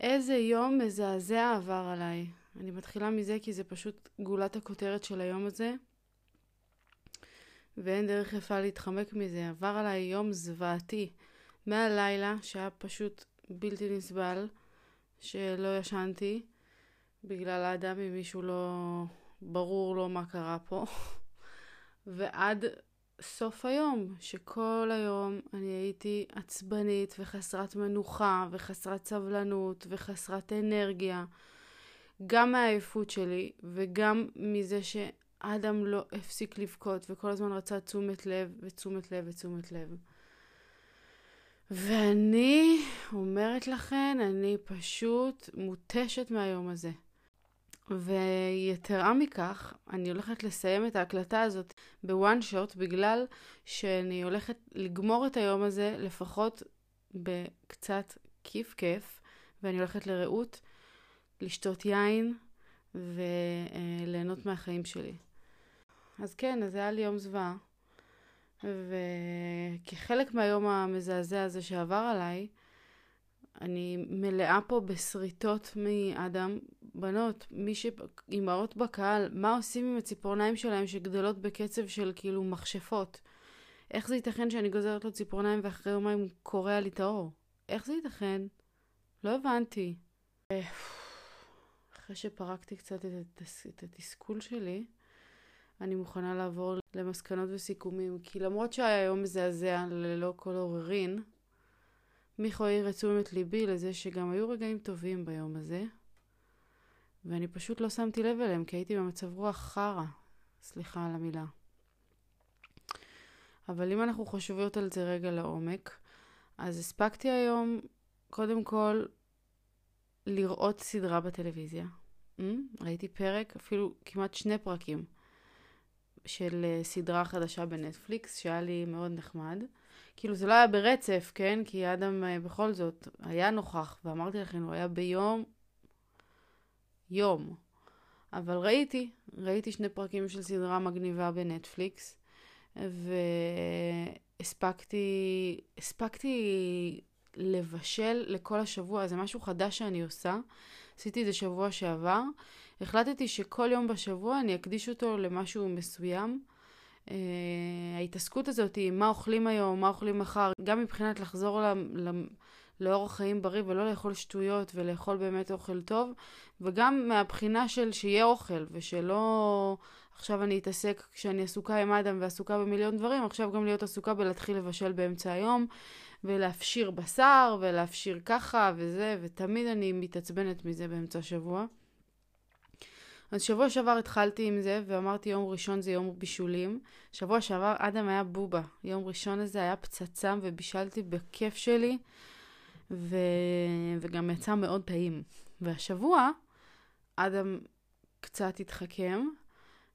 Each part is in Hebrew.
איזה יום מזעזע עבר עליי. אני מתחילה מזה כי זה פשוט גולת הכותרת של היום הזה. ואין דרך יפה להתחמק מזה. עבר עליי יום זוועתי. מהלילה, שהיה פשוט בלתי נסבל, שלא ישנתי, בגלל האדם עם מישהו לא ברור לו מה קרה פה, ועד סוף היום, שכל היום אני הייתי עצבנית וחסרת מנוחה וחסרת סבלנות וחסרת אנרגיה, גם מהעייפות שלי וגם מזה שאדם לא הפסיק לבכות וכל הזמן רצה תשומת לב ותשומת לב ותשומת לב. ואני אומרת לכן, אני פשוט מותשת מהיום הזה. ויתרה מכך, אני הולכת לסיים את ההקלטה הזאת בוואן שוט בגלל שאני הולכת לגמור את היום הזה לפחות בקצת כיף כיף, ואני הולכת לרעות, לשתות יין וליהנות מהחיים שלי. אז כן, אז היה לי יום זוועה, וכחלק מהיום המזעזע הזה שעבר עליי, אני מלאה פה בשריטות מאדם. בנות, מי ש... אימהות בקהל, מה עושים עם הציפורניים שלהם שגדלות בקצב של כאילו מכשפות? איך זה ייתכן שאני גוזרת לו ציפורניים ואחרי יומיים הוא קורע לי את האור? איך זה ייתכן? לא הבנתי. אחרי שפרקתי קצת את, את התסכול שלי, אני מוכנה לעבור למסקנות וסיכומים, כי למרות שהיה יום מזעזע ללא כל עוררין, מיכו העיר את תשומת ליבי לזה שגם היו רגעים טובים ביום הזה, ואני פשוט לא שמתי לב אליהם, כי הייתי במצב רוח חרא. סליחה על המילה. אבל אם אנחנו חושבות על זה רגע לעומק, אז הספקתי היום, קודם כל, לראות סדרה בטלוויזיה. Mm? ראיתי פרק, אפילו כמעט שני פרקים, של uh, סדרה חדשה בנטפליקס, שהיה לי מאוד נחמד. כאילו זה לא היה ברצף, כן? כי אדם uh, בכל זאת היה נוכח, ואמרתי לכם, הוא היה ביום יום. אבל ראיתי, ראיתי שני פרקים של סדרה מגניבה בנטפליקס, והספקתי, הספקתי לבשל לכל השבוע, זה משהו חדש שאני עושה. עשיתי את זה שבוע שעבר. החלטתי שכל יום בשבוע אני אקדיש אותו למשהו מסוים. Uh, ההתעסקות הזאת היא מה אוכלים היום, מה אוכלים מחר, גם מבחינת לחזור ל... לאורח חיים בריא ולא לאכול שטויות ולאכול באמת אוכל טוב, וגם מהבחינה של שיהיה אוכל ושלא עכשיו אני אתעסק כשאני עסוקה עם אדם ועסוקה במיליון דברים, עכשיו גם להיות עסוקה בלהתחיל לבשל באמצע היום ולהפשיר בשר ולהפשיר ככה וזה, ותמיד אני מתעצבנת מזה באמצע השבוע. אז שבוע שעבר התחלתי עם זה, ואמרתי יום ראשון זה יום בישולים. שבוע שעבר אדם היה בובה. יום ראשון הזה היה פצצה ובישלתי בכיף שלי. ו... וגם יצא מאוד טעים. והשבוע אדם קצת התחכם,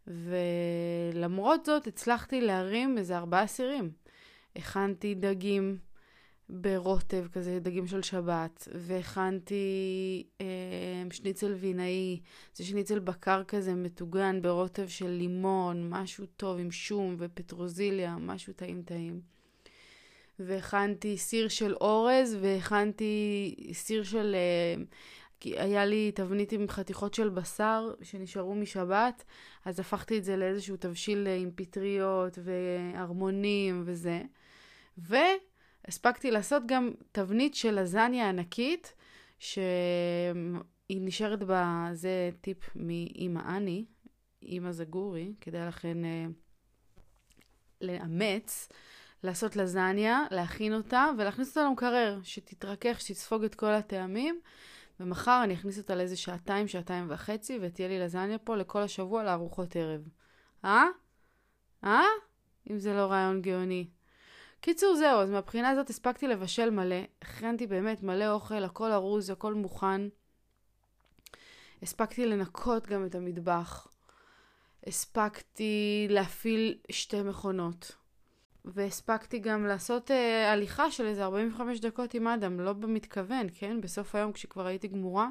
ולמרות זאת הצלחתי להרים איזה ארבעה סירים. הכנתי דגים ברוטב כזה, דגים של שבת, והכנתי אה, שניצל וינאי, זה שניצל בקר כזה מטוגן ברוטב של לימון, משהו טוב עם שום ופטרוזיליה, משהו טעים טעים. והכנתי סיר של אורז, והכנתי סיר של... אה, כי היה לי תבנית עם חתיכות של בשר שנשארו משבת, אז הפכתי את זה לאיזשהו תבשיל אה, עם פטריות וערמונים וזה. והספקתי לעשות גם תבנית של לזניה ענקית, שהיא נשארת בה, זה טיפ מאימא אני, אימא זגורי, כדאי לכן אה, לאמץ. לעשות לזניה, להכין אותה ולהכניס אותה למקרר, שתתרכך, שתספוג את כל הטעמים. ומחר אני אכניס אותה לאיזה שעתיים, שעתיים וחצי, ותהיה לי לזניה פה לכל השבוע לארוחות ערב. אה? אה? אם זה לא רעיון גאוני. קיצור, זהו, אז מהבחינה הזאת הספקתי לבשל מלא. הכנתי באמת מלא אוכל, הכל ארוז, הכל מוכן. הספקתי לנקות גם את המטבח. הספקתי להפעיל שתי מכונות. והספקתי גם לעשות אה, הליכה של איזה 45 דקות עם אדם, לא במתכוון, כן? בסוף היום כשכבר הייתי גמורה,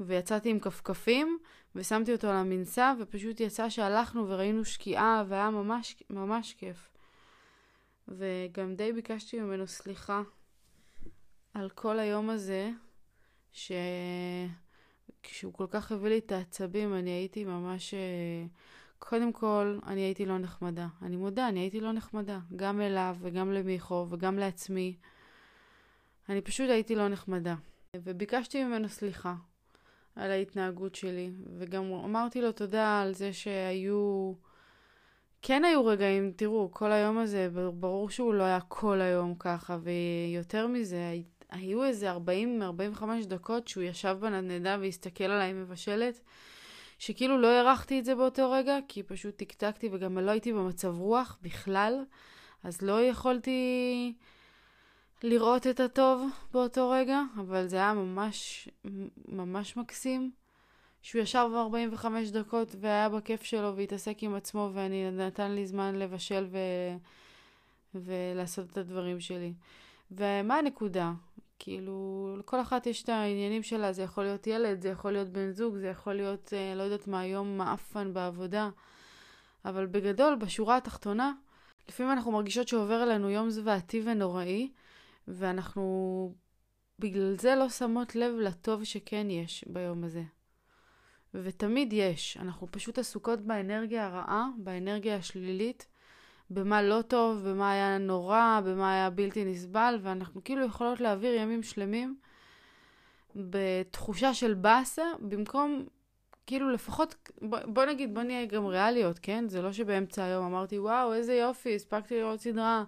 ויצאתי עם כפכפים, ושמתי אותו על המנסה, ופשוט יצא שהלכנו וראינו שקיעה, והיה ממש, ממש כיף. וגם די ביקשתי ממנו סליחה על כל היום הזה, שכשהוא כל כך הביא לי את העצבים, אני הייתי ממש... אה, קודם כל, אני הייתי לא נחמדה. אני מודה, אני הייתי לא נחמדה. גם אליו וגם למיכו וגם לעצמי. אני פשוט הייתי לא נחמדה. וביקשתי ממנו סליחה על ההתנהגות שלי, וגם אמרתי לו תודה על זה שהיו... כן היו רגעים, תראו, כל היום הזה, ברור שהוא לא היה כל היום ככה, ויותר מזה, היו איזה 40-45 דקות שהוא ישב בנדנדה והסתכל עליי מבשלת, שכאילו לא הערכתי את זה באותו רגע, כי פשוט טקטקתי וגם לא הייתי במצב רוח בכלל, אז לא יכולתי לראות את הטוב באותו רגע, אבל זה היה ממש ממש מקסים. שהוא ישב 45 דקות והיה בכיף שלו והתעסק עם עצמו ואני נתן לי זמן לבשל ו... ולעשות את הדברים שלי. ומה הנקודה? כאילו, לכל אחת יש את העניינים שלה, זה יכול להיות ילד, זה יכול להיות בן זוג, זה יכול להיות, אה, לא יודעת מה, יום מעפן בעבודה. אבל בגדול, בשורה התחתונה, לפעמים אנחנו מרגישות שעובר אלינו יום זוועתי ונוראי, ואנחנו בגלל זה לא שמות לב לטוב שכן יש ביום הזה. ותמיד יש. אנחנו פשוט עסוקות באנרגיה הרעה, באנרגיה השלילית, במה לא טוב, במה היה נורא, במה היה בלתי נסבל, ואנחנו כאילו יכולות להעביר ימים שלמים בתחושה של באסה, במקום, כאילו לפחות, בוא, בוא נגיד, בוא נהיה גם ריאליות, כן? זה לא שבאמצע היום אמרתי, וואו, איזה יופי, הספקתי לראות סדרה,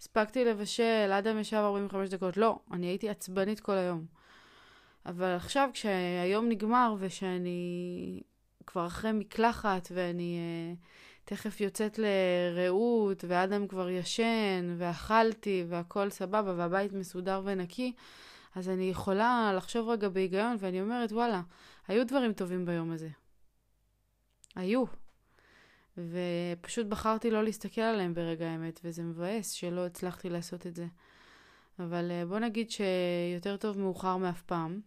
הספקתי לבשל, אדם ישב 45 דקות. לא, אני הייתי עצבנית כל היום. אבל עכשיו, כשהיום נגמר ושאני כבר אחרי מקלחת ואני uh, תכף יוצאת לרעות ואדם כבר ישן ואכלתי והכל סבבה והבית מסודר ונקי, אז אני יכולה לחשוב רגע בהיגיון ואני אומרת, וואלה, היו דברים טובים ביום הזה. היו. ופשוט בחרתי לא להסתכל עליהם ברגע האמת, וזה מבאס שלא הצלחתי לעשות את זה. אבל אה, בוא נגיד שיותר טוב מאוחר מאף פעם.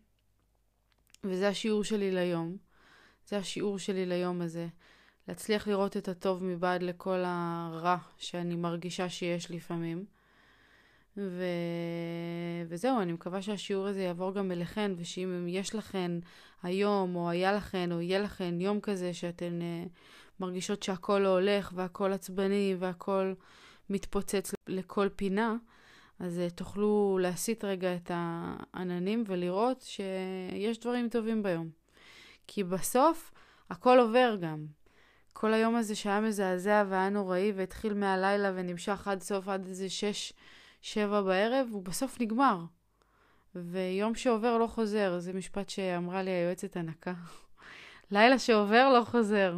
וזה השיעור שלי ליום. זה השיעור שלי ליום הזה. להצליח לראות את הטוב מבעד לכל הרע שאני מרגישה שיש לפעמים. ו... וזהו, אני מקווה שהשיעור הזה יעבור גם אליכן, ושאם יש לכן היום, או היה לכן, או יהיה לכן יום כזה שאתן uh, מרגישות שהכל לא הולך, והכל עצבני, והכל מתפוצץ לכל פינה, אז uh, תוכלו להסיט רגע את העננים ולראות שיש דברים טובים ביום. כי בסוף הכל עובר גם. כל היום הזה שהיה מזעזע והיה נוראי והתחיל מהלילה ונמשך עד סוף, עד איזה שש, שבע בערב, הוא בסוף נגמר. ויום שעובר לא חוזר, זה משפט שאמרה לי היועצת הנקה. לילה שעובר לא חוזר.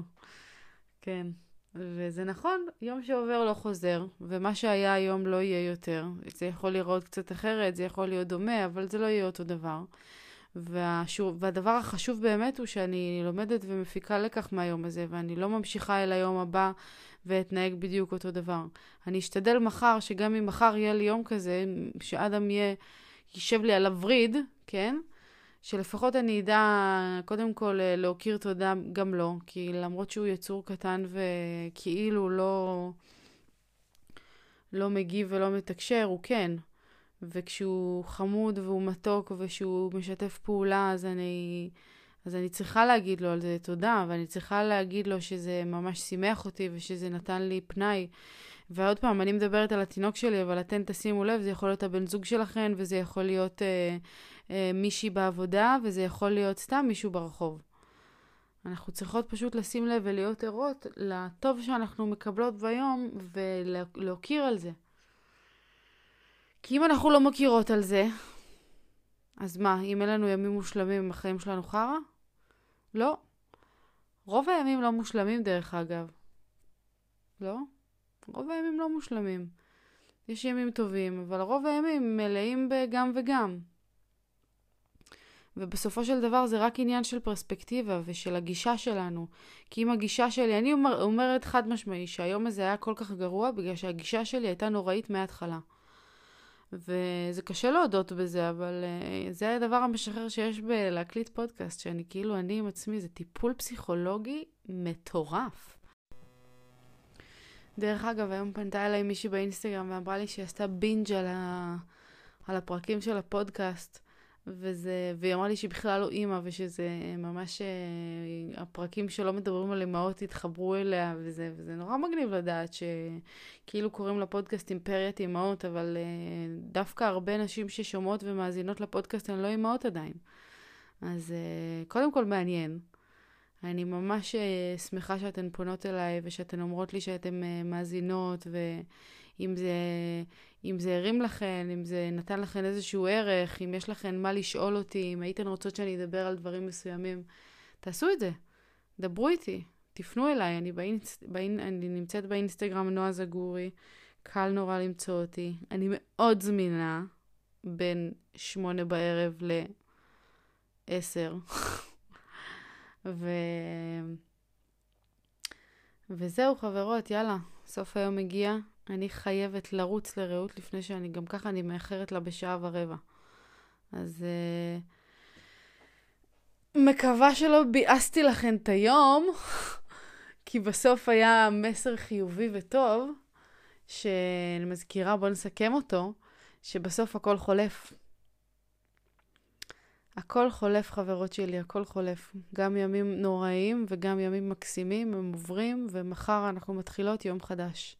כן. וזה נכון, יום שעובר לא חוזר, ומה שהיה היום לא יהיה יותר. זה יכול לראות קצת אחרת, זה יכול להיות דומה, אבל זה לא יהיה אותו דבר. והשור... והדבר החשוב באמת הוא שאני לומדת ומפיקה לקח מהיום הזה, ואני לא ממשיכה אל היום הבא ואתנהג בדיוק אותו דבר. אני אשתדל מחר, שגם אם מחר יהיה לי יום כזה, שאדם יהיה, יישב לי על הווריד, כן? שלפחות אני אדע קודם כל אה, להכיר תודה גם לו, כי למרות שהוא יצור קטן וכאילו לא, לא מגיב ולא מתקשר, הוא כן. וכשהוא חמוד והוא מתוק ושהוא משתף פעולה, אז אני, אז אני צריכה להגיד לו על זה תודה, ואני צריכה להגיד לו שזה ממש שימח אותי ושזה נתן לי פנאי. ועוד פעם, אני מדברת על התינוק שלי, אבל אתן תשימו לב, זה יכול להיות הבן זוג שלכן, וזה יכול להיות אה, אה, מישהי בעבודה, וזה יכול להיות סתם מישהו ברחוב. אנחנו צריכות פשוט לשים לב ולהיות ערות לטוב שאנחנו מקבלות ביום, ולהוקיר על זה. כי אם אנחנו לא מכירות על זה, אז מה, אם אין לנו ימים מושלמים, החיים שלנו חרא? לא. רוב הימים לא מושלמים, דרך אגב. לא? רוב הימים לא מושלמים. יש ימים טובים, אבל רוב הימים מלאים בגם וגם. ובסופו של דבר זה רק עניין של פרספקטיבה ושל הגישה שלנו. כי אם הגישה שלי, אני אומר, אומרת חד משמעי שהיום הזה היה כל כך גרוע בגלל שהגישה שלי הייתה נוראית מההתחלה. וזה קשה להודות בזה, אבל uh, זה הדבר המשחרר שיש בלהקליט פודקאסט, שאני כאילו, אני עם עצמי, זה טיפול פסיכולוגי מטורף. דרך אגב, היום פנתה אליי מישהי באינסטגרם ואמרה לי שהיא עשתה בינג' על, ה... על הפרקים של הפודקאסט, וזה, והיא אמרה לי שהיא בכלל לא אימא, ושזה ממש, אה, הפרקים שלא מדברים על אימהות התחברו אליה, וזה, וזה נורא מגניב לדעת שכאילו קוראים לפודקאסט אימפריית אימהות, אבל אה, דווקא הרבה נשים ששומעות ומאזינות לפודקאסט הן לא אימהות עדיין. אז אה, קודם כל מעניין. אני ממש שמחה שאתן פונות אליי ושאתן אומרות לי שאתן מאזינות, ואם זה אם זה הרים לכן, אם זה נתן לכן איזשהו ערך, אם יש לכן מה לשאול אותי, אם הייתן רוצות שאני אדבר על דברים מסוימים, תעשו את זה. דברו איתי, תפנו אליי, אני, באינס, באינ, אני נמצאת באינסטגרם נועה זגורי, קל נורא למצוא אותי. אני מאוד זמינה בין שמונה בערב לעשר. ו... וזהו, חברות, יאללה, סוף היום הגיע. אני חייבת לרוץ לרעות לפני שאני, גם ככה אני מאחרת לה בשעה ורבע. אז uh, מקווה שלא ביאסתי לכם את היום, כי בסוף היה מסר חיובי וטוב, שאני מזכירה, בואו נסכם אותו, שבסוף הכל חולף. הכל חולף, חברות שלי, הכל חולף. גם ימים נוראים וגם ימים מקסימים, הם עוברים, ומחר אנחנו מתחילות יום חדש.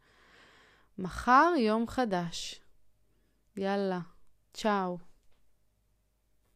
מחר יום חדש. יאללה, צ'או.